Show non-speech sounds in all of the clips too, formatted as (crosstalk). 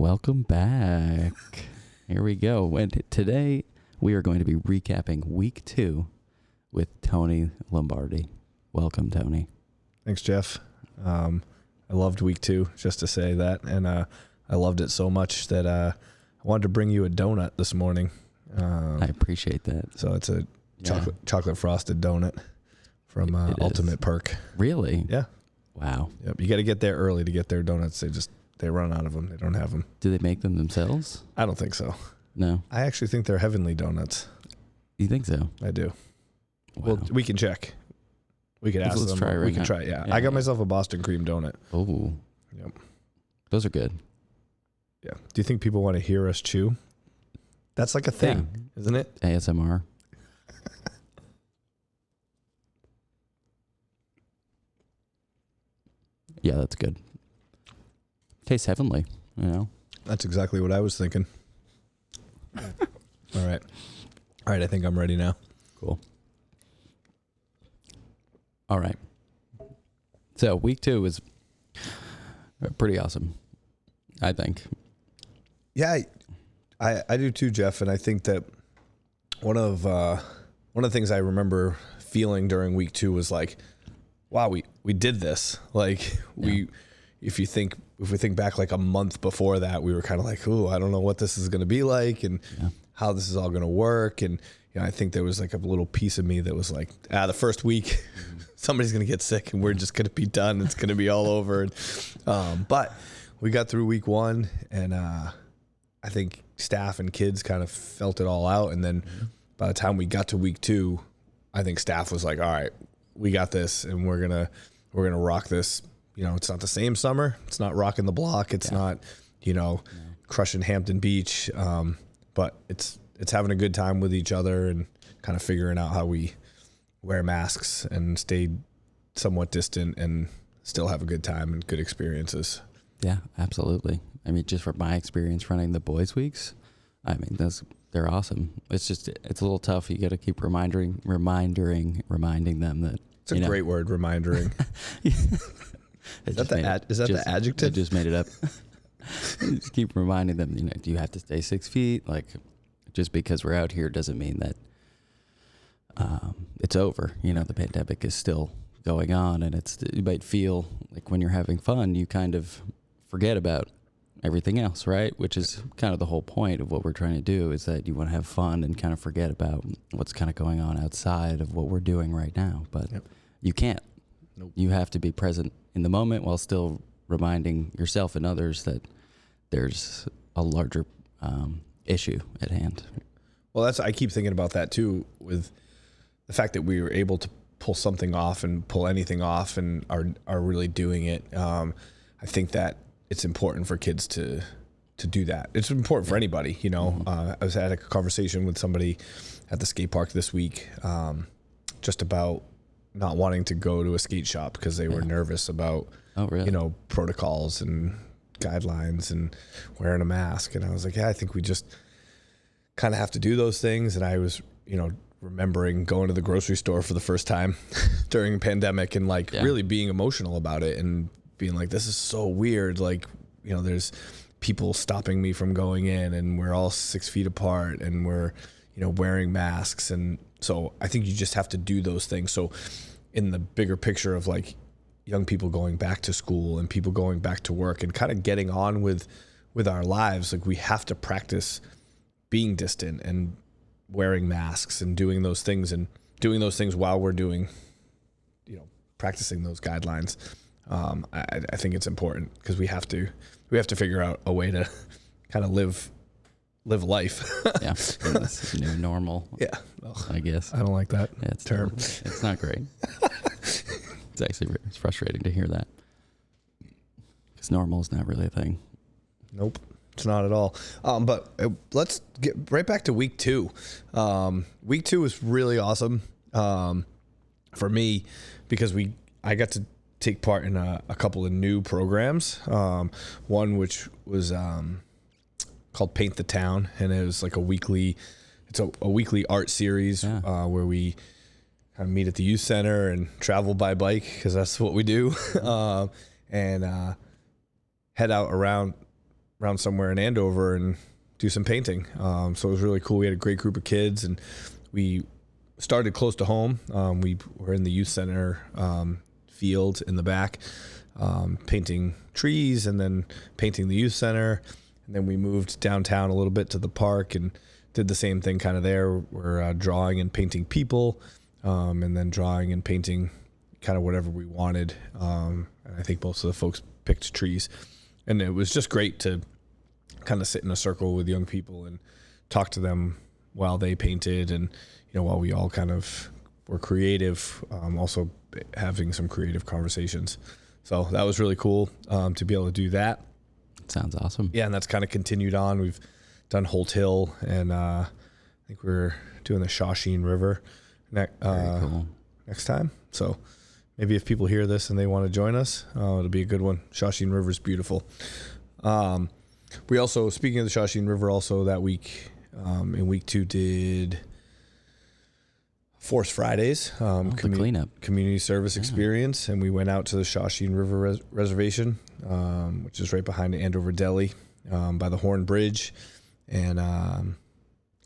welcome back. Here we go. And today we are going to be recapping week two with Tony Lombardi. Welcome, Tony. Thanks, Jeff. Um, I loved week two, just to say that, and uh, I loved it so much that uh, I wanted to bring you a donut this morning. Um, I appreciate that. so it's a Yeah. chocolate chocolate frosted donut from uh, It is. Ultimate Perk. Really? Yeah. Wow. Yep, you got to get there early to get their donuts. They just they run out of them. They don't have them. Do they make them themselves? I don't think so. No. I actually think they're heavenly donuts. You think so? I do. Wow. Well, we can check. We could ask let's them. try it we right can now. try. Yeah. Yeah, I got yeah. myself a Boston cream donut. oh. Yep. Those are good. Yeah. Do you think people want to hear us chew? That's like a thing, isn't it? ASMR. (laughs) yeah, that's good. Tastes heavenly, you know. That's exactly what I was thinking. (laughs) All right. All right, I think I'm ready now. Cool. All right. So week two was pretty awesome, I think. Yeah, I, I, I do too, Jeff, and I think that one of uh, one of the things I remember feeling during week two was like, wow, we we did this. Like we, if you think if we think back like a month before that, we were kind of like, oh, I don't know what this is going to be like, and Yeah. how this is all going to work, and you know, I think there was like a little piece of me that was like, ah, the first week. (laughs) Somebody's gonna get sick, and we're just gonna be done. It's gonna be all over. And, um, but we got through week one, and uh, I think staff and kids kind of felt it all out. And then by the time we got to week two, I think staff was like, all right, we got this and we're gonna we're gonna rock this. You know, it's not the same summer. It's not rocking the block. It's not, you know, crushing Hampton Beach. Um, but it's it's having a good time with each other and kind of figuring out how we wear masks and stay somewhat distant and still have a good time and good experiences. Yeah, absolutely. I mean, just from my experience running the boys' weeks, I mean, those they're awesome. It's just it's a little tough. You got to keep reminding, reminding, reminding them that It's a know, great word, remindering. (laughs) Is that the ad- is that the adjective? I just made it up. (laughs) (laughs) just keep reminding them, you know, do you have to stay six feet? Like, just because we're out here doesn't mean that um, it's over. You know, the pandemic is still going on, and it's you might feel like when you're having fun, you kind of forget about everything else, right? Which is kind of the whole point of what we're trying to do is that you want to have fun and kind of forget about what's kind of going on outside of what we're doing right now. But Yep. you can't. Nope. You have to be present in the moment while still reminding yourself and others that there's a larger um, issue at hand. Well, that's I keep thinking about that too with the fact that we were able to pull something off and pull anything off and are are really doing it. Um, I think that it's important for kids to to do that. It's important for anybody, you know. Uh, I was had a conversation with somebody at the skate park this week, um, just about not wanting to go to a skate shop because they were Yeah. nervous about Oh, really? you know protocols and guidelines and wearing a mask and i was like yeah i think we just kind of have to do those things and i was you know remembering going to the grocery store for the first time (laughs) during a pandemic and like Yeah. really being emotional about it and being like this is so weird like you know there's people stopping me from going in and we're all six feet apart and we're you know wearing masks and so i think you just have to do those things. So in the bigger picture of like young people going back to school and people going back to work and kind of getting on with with our lives like we have to practice being distant and wearing masks and doing those things and doing those things while we're doing you know practicing those guidelines. Um, I, I- think it's important because we have to we have to figure out a way to (laughs) kind of live live life (laughs) yeah. this new normal, yeah Ugh, I guess. i don't like that Yeah, it's term. terrible. (laughs) It's not great. (laughs) it's actually it's frustrating to hear that because normal is not really a thing. Nope, it's not at all. Um, but uh, let's get right back to week two. Um, week two was really awesome um, for me because we I got to take part in a, a couple of new programs. Um, one which was um, called Paint the Town, and it was like a weekly. It's a, a weekly art series Yeah. uh, where we kind of meet at the youth center and travel by bike because that's what we do, (laughs) um, and uh, head out around around somewhere in Andover and do some painting. Um, so it was really cool. We had a great group of kids, and we started close to home. Um, we were in the youth center um, field in the back, um, painting trees, and then painting the youth center. And then we moved downtown a little bit to the park and did the same thing kind of there. We're uh, drawing and painting people, um, and then drawing and painting kind of whatever we wanted. Um, and I think most of the folks picked trees, and it was just great to kind of sit in a circle with young people and talk to them while they painted, and you know while we all kind of were creative, um, also having some creative conversations. So that was really cool um, to be able to do that. Sounds awesome. Yeah, and that's kind of continued on. We've done Holt Hill, and uh, I think we're doing the Shawsheen River ne- uh, cool. next time. So maybe if people hear this and they want to join us, uh, it'll be a good one. Shawsheen River is beautiful. Um, we also, speaking of the Shawsheen River, also that week um, in week two did Force Fridays, um, Oh, commu- cleanup. community service Yeah. experience, and we went out to the Shawsheen River Res- Reservation, um, which is right behind Andover Deli um, by the Horn Bridge, and um,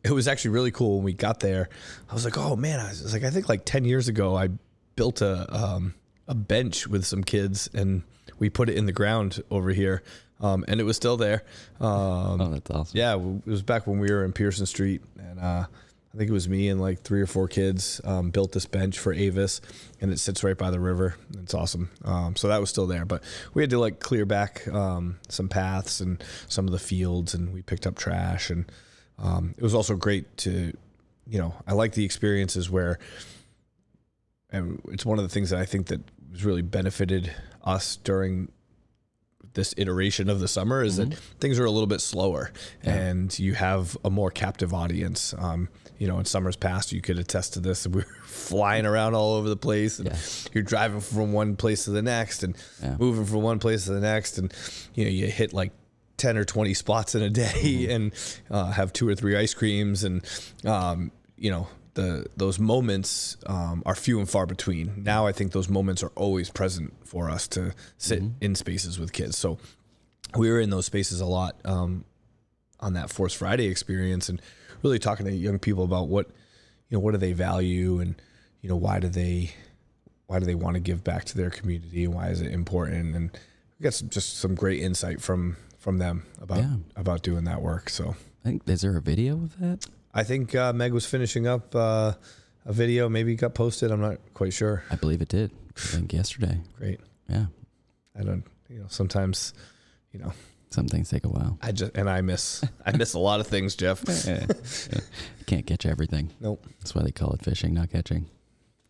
it was actually really cool when we got there. I was like, oh man, I was like, I think like ten years ago, I built a um, a bench with some kids, and we put it in the ground over here, um, and it was still there. Um, Oh, that's awesome. yeah, it was back when we were in Pearson Street, and uh, I think it was me and like three or four kids um, built this bench for Avis, and it sits right by the river. It's awesome. Um, so that was still there, but we had to like clear back um, some paths and some of the fields, and we picked up trash, and um, it was also great to, you know, I like the experiences where, and it's one of the things that I think that has really benefited us during this iteration of the summer is that things are a little bit slower Yeah. and you have a more captive audience. Um, you know, in summers past, you could attest to this. (laughs) We were flying around all over the place, and Yeah. you're driving from one place to the next, and Yeah. moving from one place to the next, and you know, you hit like ten or twenty spots in a day, and uh, have two or three ice creams, and um, you know, the those moments um, are few and far between. Now, I think those moments are always present for us to sit in spaces with kids. So we were in those spaces a lot um, on that Force Friday experience, and really talking to young people about what you know what do they value, and you know why do they why do they want to give back to their community, and why is it important, and we got some, just some great insight from from them about Yeah. about doing that work. So I think is there a video of that? I think uh, Meg was finishing up uh, a video, maybe it got posted. I'm not quite sure. I believe it did. I think yesterday. Great. Yeah. I don't. You know, sometimes, you know, Some things take a while. I just and I miss (laughs) I miss a lot of things, Jeff. (laughs) You can't catch everything. Nope. That's why they call it fishing, not catching.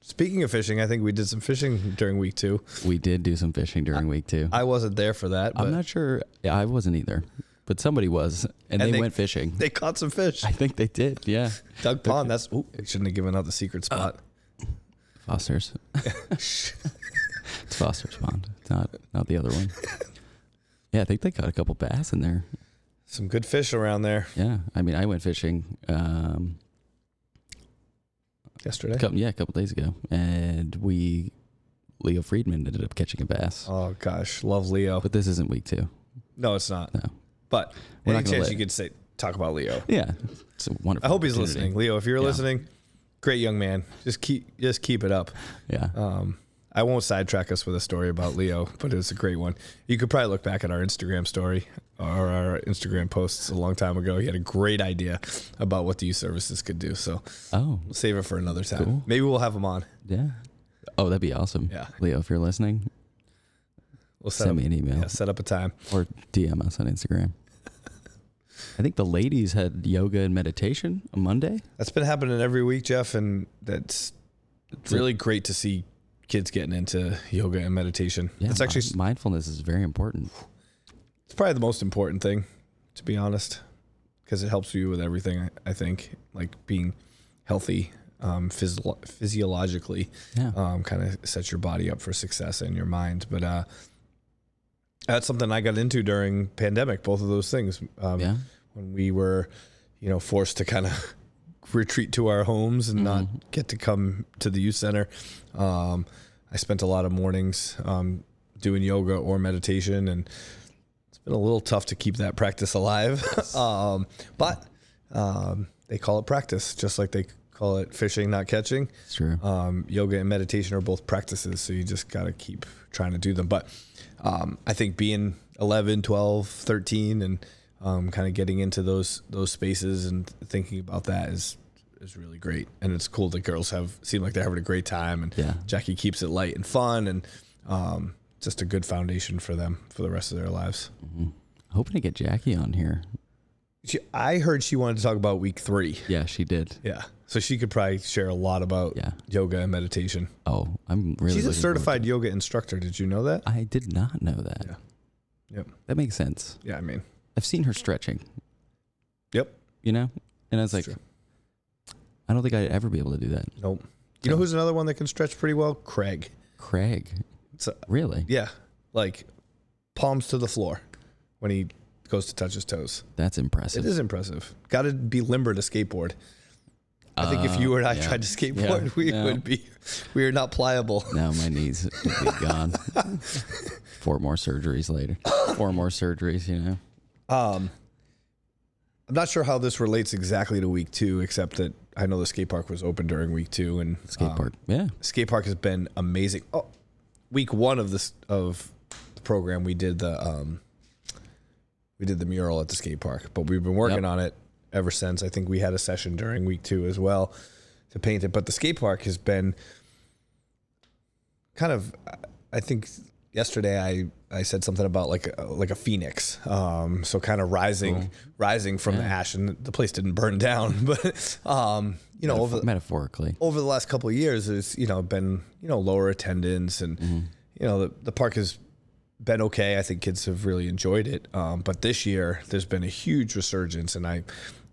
Speaking of fishing, I think we did some fishing during week two. We did do some fishing during week two. I wasn't there for that, but I'm not sure. Yeah, I wasn't either, but somebody was, and, And they, they- went fishing. they caught some fish. I think they did. Yeah, Doug Pond. That's ooh, shouldn't have given out the secret spot. Foster's. (laughs) it's Foster's pond. It's not not the other one. (laughs) Yeah, I think they caught a couple bass in there. some good fish around there Yeah, I mean, I went fishing. Um, yesterday. a couple, yeah, a couple days ago, and we Leo Friedman ended up catching a bass. Oh gosh, love Leo. But this isn't week two. No, it's not. No. But We're any not gonna chance let- you could say talk about Leo. Yeah, it's a wonderful. I hope he's opportunity. listening. Leo, if you're Yeah. listening, great young man. Just keep just keep it up. Yeah, Um, I won't sidetrack us with a story about Leo, but it was a great one. You could probably look back at our Instagram story or our Instagram posts a long time ago. He had a great idea about what the youth services could do. So Oh, we'll save it for another time. Cool. Maybe we'll have him on. yeah. Oh, that'd be awesome. Yeah. Leo, if you're listening, We'll set send up, me an email yeah, set up a time. or DM us on Instagram. (laughs) I think the ladies had yoga and meditation on Monday. That's been happening every week, Jeff, and that's It's really great to see kids getting into yoga and meditation. Yeah, it's actually mindfulness is very important. it's probably the most important thing, to be honest, because it helps you with everything. I- I think, like being healthy, um, physio- physiologically, Yeah. um, kind of sets your body up for success and your mind. But uh, that's something I got into during pandemic. Both of those things. Um, yeah. when we were, you know, forced to kind of (laughs) retreat to our homes and Mhm. not get to come to the youth center. Um, I spent a lot of mornings um, doing yoga or meditation, and it's been a little tough to keep that practice alive. (laughs) um, but um, they call it practice, just like they call it fishing, not catching. It's true. Um, yoga and meditation are both practices, so you just got to keep trying to do them. But um, I think being 11, 12, 13, and um, kind of getting into those those spaces and thinking about that is is really great. And it's cool that girls have seem like they're having a great time, and Yeah. Jackie keeps it light and fun, and um, just a good foundation for them for the rest of their lives. Hoping to get Jackie on here. She, I heard she wanted to talk about week three. Yeah, she did. Yeah, so she could probably share a lot about Yeah. yoga and meditation. Oh, I'm really. She's a certified yoga instructor. Did you know that? I did not know that. Yeah. Yep. That makes sense. Yeah, I mean, I've seen her stretching. Yep. You know, and I was like, true. I don't think I'd ever be able to do that. nope. You know who's another one that can stretch pretty well? Craig. Craig, a, really? yeah, like palms to the floor when he goes to touch his toes. That's impressive. It is impressive. Got to be limber to skateboard. I think if Uh, you and I yeah. tried to skateboard, Yeah. (laughs) we No. would be, we are not pliable. Now my knees would be (laughs) gone. Four more surgeries later. Four more surgeries, you know. Um, I'm not sure how this relates exactly to week two, except that I know the skate park was open during week two, and Skate um, park. yeah. skate park has been amazing. Oh, week one of this of the program, we did the um, we did the mural at the skate park, but we've been working Yep. on it ever since. I think we had a session during week two as well to paint it. But the skate park has been kind of, I think yesterday I I said something about like a, like a phoenix, um, so kind of rising Cool. rising from the Yeah. ash, and the place didn't burn down, (laughs) but um, you know over metaphorically. over the last couple of years there's you know been you know lower attendance and you know the, the park has been okay i think kids have really enjoyed it um, but this year there's been a huge resurgence and i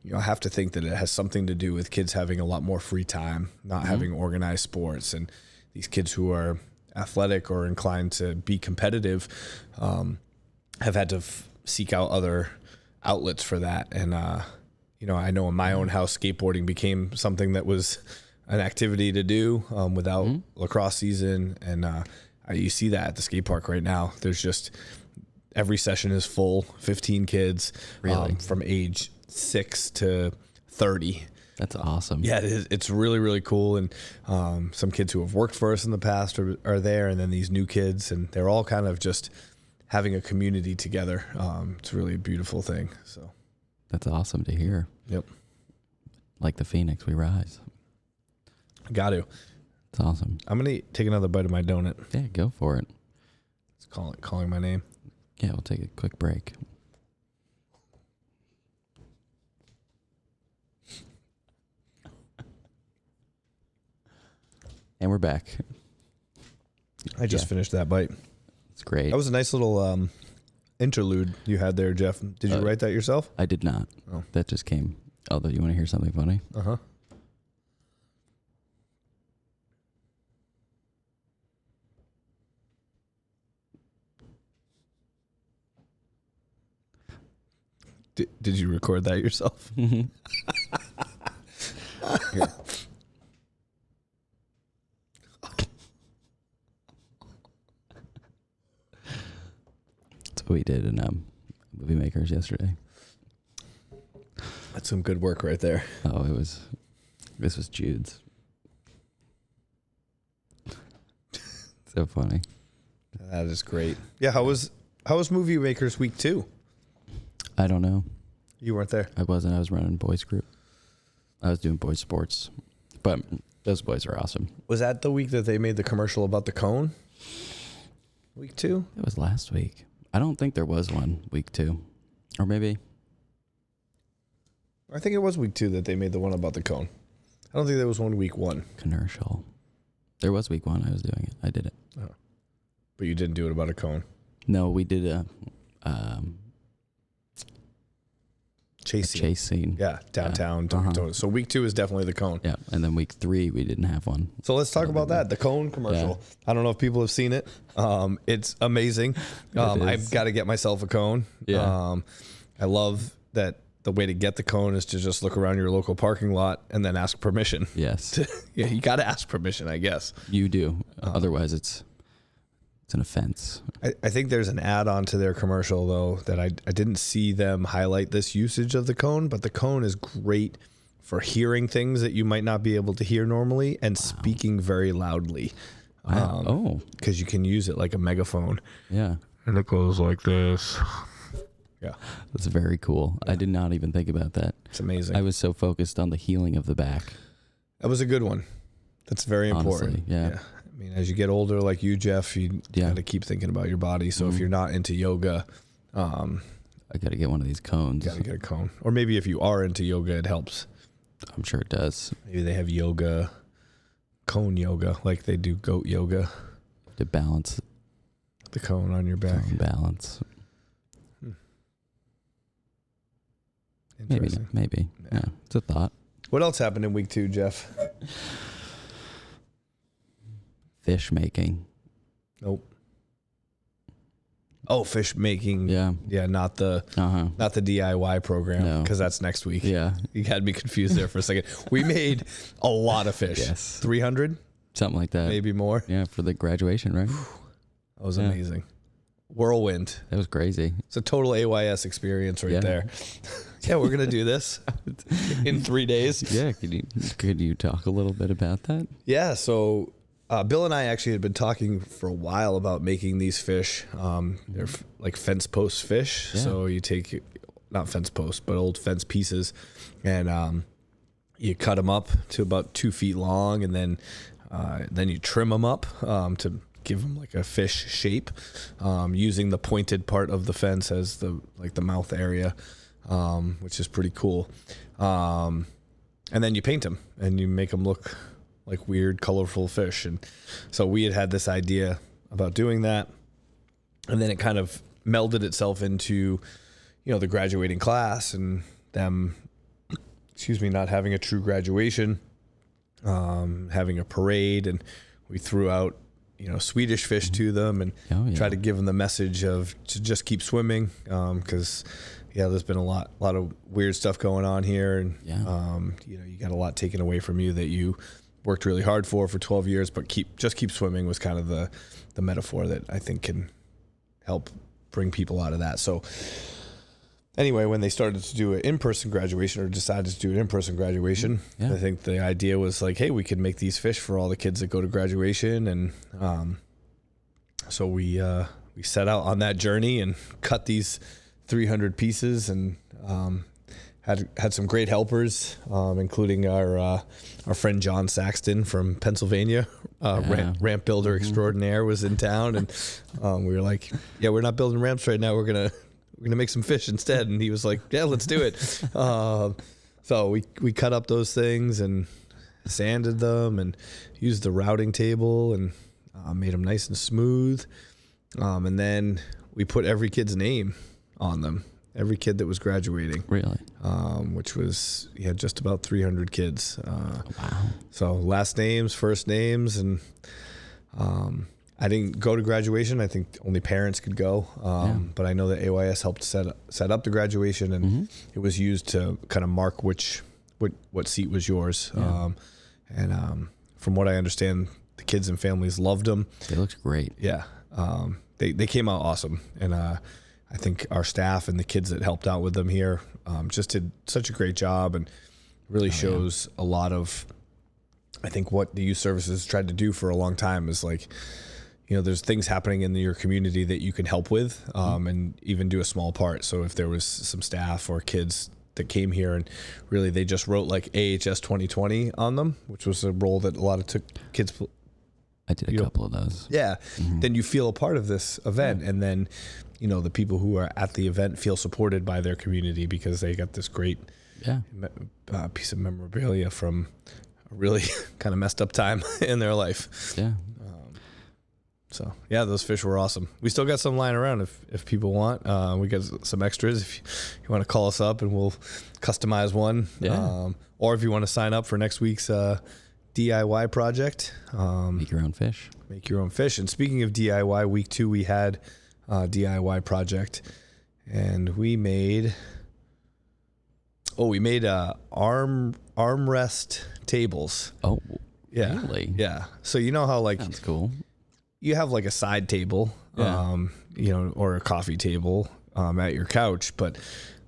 you know have to think that it has something to do with kids having a lot more free time not having organized sports and these kids who are athletic or inclined to be competitive um, have had to f- seek out other outlets for that. And uh, you know i know in my own house skateboarding became something that was an activity to do um, without lacrosse season. And uh, you see that at the skate park right now. There's just every session is full 15 kids Really? um, from age 6 to 30 That's awesome. yeah, it is. It's really, really cool. And um, some kids who have worked for us in the past are, are there, and then these new kids, and they're all kind of just having a community together. Um, it's really a beautiful thing. So, That's awesome to hear. yep, Like the phoenix, we rise. got to. It's awesome. I'm gonna take another bite of my donut. Yeah, go for it. It's calling calling my name. Yeah, we'll take a quick break. And we're back. I just finished that bite. It's great. That was a nice little um, interlude you had there, Jeff. Did you Uh, write that yourself? I did not. Oh. That just came. Although you want to hear something funny? Uh huh. Did, did you record that yourself? (laughs) (laughs) Here. We did in um, movie makers yesterday. That's some good work right there. Oh, it was. This was Jude's. (laughs) so funny. That is great. Yeah, how was how was Movie Makers Week Two? I don't know. You weren't there. I wasn't. I was running boys group. I was doing boys sports, but those boys are awesome. Was that the week that they made the commercial about the cone? Week two? It was last week. I don't think there was one week two, or maybe I think it was week two that they made the one about the cone. I don't think there was one week one, commercial. There was week one. I was doing it. I did it. Oh. but you didn't do it about a cone. No, we did a, um, a Chase. scene. chase scene. Yeah, downtown. Uh-huh. Dunkin' So week two is definitely the cone. Yeah, and then week three we didn't have one. So let's talk about that. The cone commercial. I don't know if people have seen it. Um, it's amazing. (laughs) Um, It I've got to get myself a cone. Yeah. Um, I love that the way to get the cone is to just look around your local parking lot and then ask permission. Yes, (laughs) yeah, you got to ask permission, I guess. you do. Uh-huh. Otherwise, it's It's an offense. I, I think there's an add on to their commercial, though, that I, I didn't see them highlight this usage of the cone, but the cone is great for hearing things that you might not be able to hear normally and speaking very loudly. Wow. Um, oh, Because you can use it like a megaphone. yeah. And it goes like this. Yeah, That's very cool. I did not even think about that. it's amazing. I was so focused on the healing of the back. that was a good one. That's very important. Honestly, yeah. I mean, as you get older, like you, Jeff, you Yeah. got to keep thinking about your body. So if Mhm. you're not into yoga, um, I got to get one of these cones. got to get a cone. Or maybe if you are into yoga, it helps. I'm sure it does. Maybe they have yoga, cone yoga, like they do goat yoga. To balance, The cone on your back. balance. Maybe, Interesting. maybe. Yeah. Yeah. it's a thought. What else happened in week two, Jeff? Fish making. Nope. Oh, fish making. Yeah. Yeah, not the Uh huh. not the DIY program No. because that's next week. Yeah. You had me confused there for a second. We made a lot of fish. Yes. Three hundred, Something like that. maybe more. Yeah, for the graduation, right? That was Yeah. amazing. Whirlwind. That was crazy. It's a total AYS experience right Yeah. there. yeah, we're gonna do this (laughs) in three days. Yeah. Could you could you talk a little bit about that? Yeah, so uh, Bill and I actually had been talking for a while about making these fish. Um, they're f- like fence post fish. Yeah. So you take not fence posts, but old fence pieces, and um, you cut them up to about two feet long, and then uh, then you trim them up um, to give them like a fish shape, um, using the pointed part of the fence as the like the mouth area, um, which is pretty cool. Um, and then you paint them and you make them look like weird, colorful fish. And so we had had this idea about doing that, and then it kind of melded itself into, you know, the graduating class and them, excuse me, not having a true graduation, um, having a parade, and we threw out, you know, Swedish fish to them and Oh yeah. try to give them the message of to just keep swimming because yeah there's been a lot a lot of weird stuff going on here and Yeah. um, you know you got a lot taken away from you that you worked really hard for for 12 years but keep just keep swimming was kind of the the metaphor that I think can help bring people out of that. So anyway when they started to do an in-person graduation or decided to do an in-person graduation Yeah. I think the idea was like hey we could make these fish for all the kids that go to graduation. And um, so we uh, we set out on that journey and cut these 300 pieces and um, had had some great helpers, um, including our uh, our friend John Saxton from Pennsylvania, uh, Yeah. ramp, ramp builder extraordinaire, was in town, and um, we were like, "Yeah, we're not building ramps right now. We're gonna we're gonna make some fish instead." And he was like, "Yeah, let's do it." (laughs) um, so we we cut up those things and sanded them and used the routing table and uh, made them nice and smooth. Um, and then we put every kid's name on them, every kid that was graduating, Really? um, which was he had just about 300 kids. Uh, Wow. so last names, first names, and um, I didn't go to graduation. I think only parents could go. Um, Yeah. But I know that AYS helped set set up the graduation, and hmm it was used to kind of mark which what what seat was yours. Yeah. Um, and um, from what I understand, the kids and families loved them. They looked great. Yeah, um, they they came out awesome, and uh, I think our staff and the kids that helped out with them here um, just did such a great job, and really Oh, yeah. shows a lot of. I think what the youth services tried to do for a long time is like, you know, there's things happening in your community that you can help with, Mm-hmm. um, and even do a small part. So if there was some staff or kids that came here and really they just wrote like AHS 2020 on them, which was a role that a lot of took kids I did a You couple of those. yeah, Mhm. then you feel a part of this event, and then you know the people who are at the event feel supported by their community because they got this great Yeah. uh, piece of memorabilia from a really (laughs) kind of messed up time (laughs) in their life. Yeah. Um, so yeah, those fish were awesome. We still got some lying around if if people want. Uh, we got some extras if you, you want to call us up and we'll customize one. Yeah. Um, or if you want to sign up for next week's uh, DIY project. Um, Make your own fish. make your own fish. And speaking of DIY, week two we had a DIY project, and we made. Oh, we made uh, arm armrest tables. Oh, Yeah, really? yeah. So you know how like Sounds cool. you have like a side table, Yeah. um, you know, or a coffee table um, at your couch, but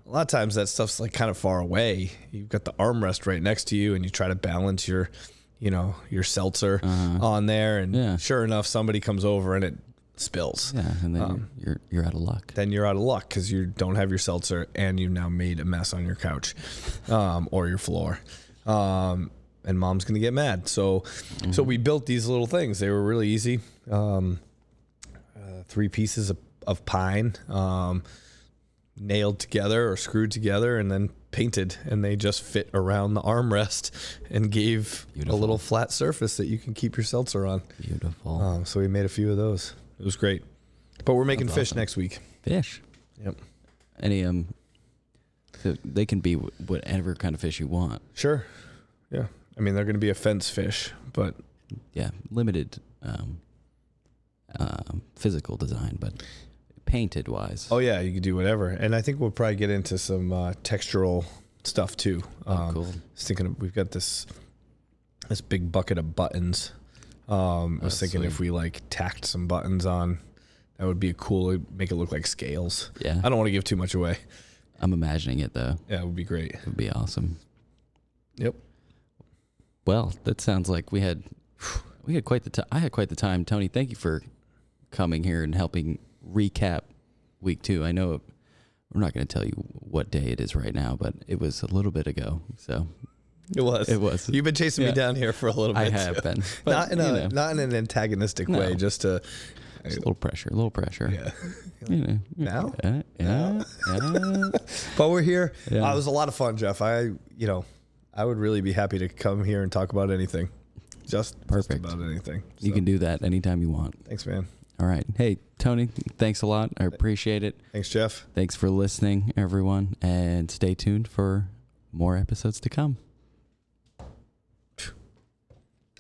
a lot of times that stuff's like kind of far away. You've got the armrest right next to you, and you try to balance your, you know, your seltzer on there, and Uh-huh. Yeah. sure enough, somebody comes over and it spills. Yeah, and then Um, you're, you're out of luck. Then you're out of luck because you don't have your seltzer, and you've now made a mess on your couch, um, or your floor. Um, and mom's gonna get mad. So, so we built these little things. They were really easy. Um, uh, three pieces of, of pine, um, nailed together or screwed together, and then painted, and they just fit around the armrest and gave Beautiful. a little flat surface that you can keep your seltzer on. Beautiful Um, so we made a few of those. It was great. But we're making That's fish awesome. next week. fish. Yep. Any um, so they can be whatever kind of fish you want. Sure. Yeah. I mean, they're going to be a fence fish, but Yeah, limited um, um, physical design, but painted wise. oh yeah, you can do whatever. And I think we'll probably get into some uh, textural stuff too. Oh, Um, cool. I was thinking of, we've got this this big bucket of buttons. Um, I was Oh, thinking if we like tacked some buttons on, that would be a cool. it'd Make it look like scales. Yeah, I don't want to give too much away. I'm imagining it though. Yeah, it would be great. It would be awesome. Yep. Well, that sounds like we had we had quite the time. I had quite the time. Tony, thank you for coming here and helping recap week two. I know we're not going to tell you what day it is right now, but it was a little bit ago. So It was. it was. You've been chasing Yeah. me down here for a little bit. I have too. been, (laughs) but not in a know, not in an antagonistic way, just to just a little pressure, a little pressure. yeah. (laughs) You know, Now? yeah, yeah, yeah. (laughs) But we're here. Yeah. Uh, it was a lot of fun, Jeff. I you know, I would really be happy to come here and talk about anything. Just Perfect. Just about anything. You can do that anytime you want. Thanks, man. All right. Hey, Tony, thanks a lot. I appreciate it. Thanks, Jeff. Thanks for listening, everyone, and stay tuned for more episodes to come.